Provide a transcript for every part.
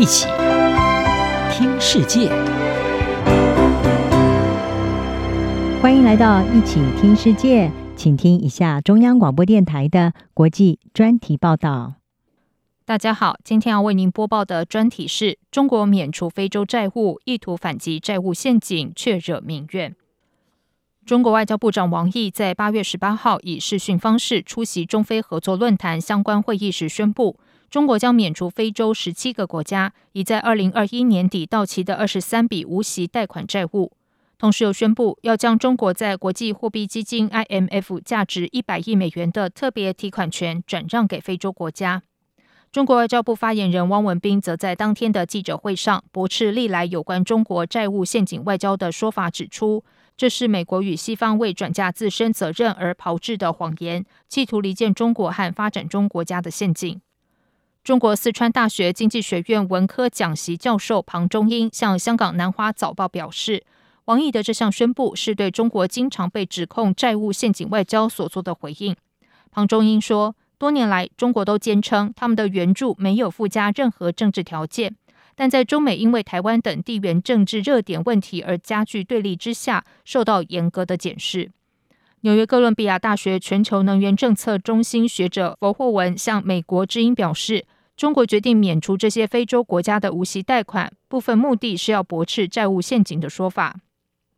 一起听世界，欢迎来到一起听世界，请听一下中央广播电台的国际专题报道。大家好，今天要为您播报的专题是中国免除非洲债务，意图反击债务陷阱，却惹民怨。中国外交部长王毅在八月十八号以视讯方式出席中非合作论坛相关会议时宣布，中国将免除非洲十七个国家已在二零二一年底到期的二十三笔无息贷款债务，同时又宣布要将中国在国际货币基金 IMF 价值一百亿美元的特别提款权转让给非洲国家。中国外交部发言人汪文斌则在当天的记者会上驳斥历来有关中国债务陷阱外交的说法，指出这是美国与西方为转嫁自身责任而炮制的谎言，企图离间中国和发展中国家的陷阱。中国四川大学经济学院文科讲席教授庞中英向香港南华早报表示，王毅的这项宣布是对中国经常被指控债务陷阱外交所做的回应。庞中英说，多年来中国都坚称他们的援助没有附加任何政治条件，但在中美因为台湾等地缘政治热点问题而加剧对立之下，受到严格的检视。纽约哥伦比亚大学全球能源政策中心学者佛霍文向美国之音表示，中国决定免除这些非洲国家的无息贷款，部分目的是要驳斥债务陷阱的说法。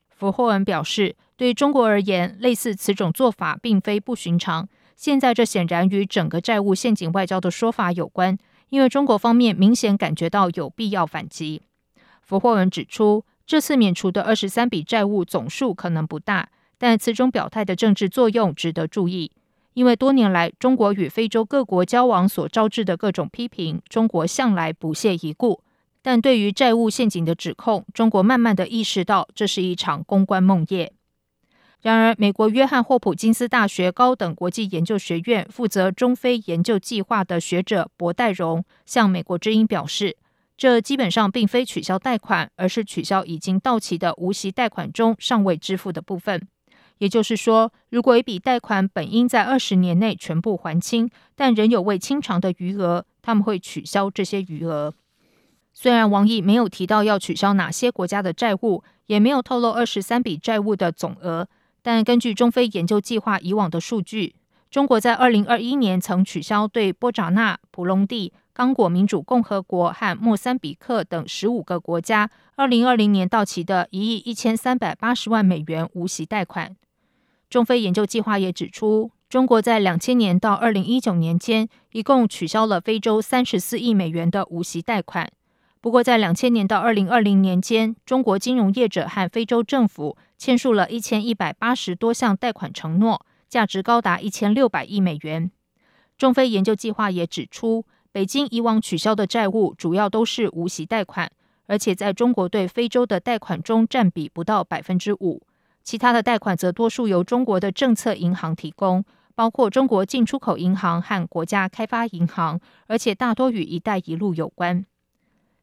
佛霍文表示，对中国而言，类似此种做法并非不寻常。现在这显然与整个债务陷阱外交的说法有关，因为中国方面明显感觉到有必要反击。福霍文指出，这次免除的二十三笔债务总数可能不大。但此种表态的政治作用值得注意，因为多年来中国与非洲各国交往所招致的各种批评，中国向来不屑一顾。但对于债务陷阱的指控，中国慢慢的意识到这是一场公关梦魇。然而，美国约翰霍普金斯大学高等国际研究学院负责中非研究计划的学者博代荣向美国之音表示，这基本上并非取消贷款，而是取消已经到期的无息贷款中尚未支付的部分。也就是说，如果一笔贷款本应在二十年内全部还清，但仍有未清偿的余额，他们会取消这些余额。虽然王毅没有提到要取消哪些国家的债务，也没有透露二十三笔债务的总额，但根据中非研究计划以往的数据，中国在二零二一年曾取消对波扎纳、普隆地、刚果民主共和国和莫桑比克等十五个国家二零二零年到期的一亿一千三百八十万美元无息贷款。中非研究计划也指出，中国在两千年到二零一九年间，一共取消了非洲三十四亿美元的无息贷款。不过，在两千年到二零二零年间，中国金融业者和非洲政府签署了一千一百八十多项贷款承诺，价值高达一千六百亿美元。中非研究计划也指出，北京以往取消的债务主要都是无息贷款，而且在中国对非洲的贷款中占比不到百分之五。其他的贷款则多数由中国的政策银行提供，包括中国进出口银行和国家开发银行，而且大多与“一带一路”有关。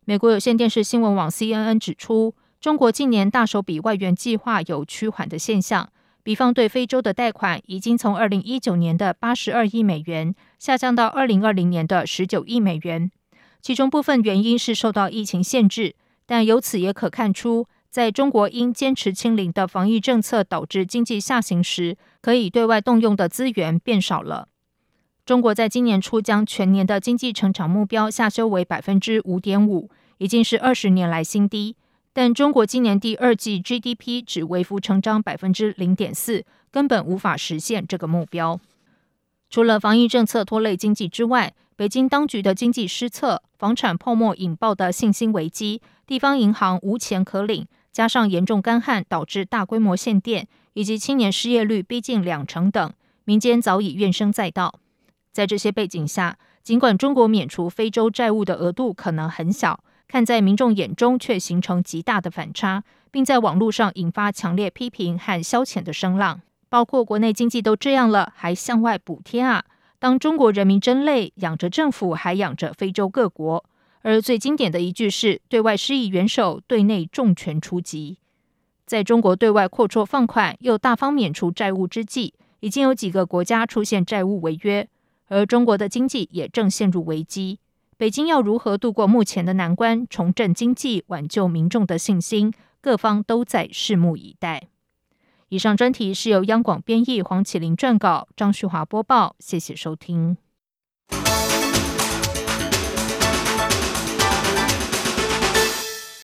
美国有线电视新闻网 CNN 指出，中国近年大手笔外援计划有趋缓的现象，比方对非洲的贷款已经从二零一九年的八十二亿美元下降到二零二零年的十九亿美元，其中部分原因是受到疫情限制，但由此也可看出。在中国因坚持清零的防疫政策导致经济下行时，可以对外动用的资源变少了。中国在今年初将全年的经济成长目标下修为百分之五点五，已经是二十年来新低。但中国今年第二季 GDP 只微幅成长百分之零点四，根本无法实现这个目标。除了防疫政策拖累经济之外，北京当局的经济失策、房产泡沫引爆的信心危机、地方银行无钱可领。加上严重干旱导致大规模限电，以及青年失业率逼近两成等，民间早已怨声载道。在这些背景下，尽管中国免除非洲债务的额度可能很小，看在民众眼中却形成极大的反差，并在网络上引发强烈批评和消遣的声浪。包括国内经济都这样了，还向外补贴啊？当中国人民真累，养着政府，还养着非洲各国。而最经典的一句是：“对外施以援手，对内重拳出击。”在中国对外阔绰放款又大方免除债务之际，已经有几个国家出现债务违约，而中国的经济也正陷入危机。北京要如何度过目前的难关，重振经济，挽救民众的信心，各方都在拭目以待。以上专题是由央广编译，黄启麟撰稿，张旭华播报。谢谢收听。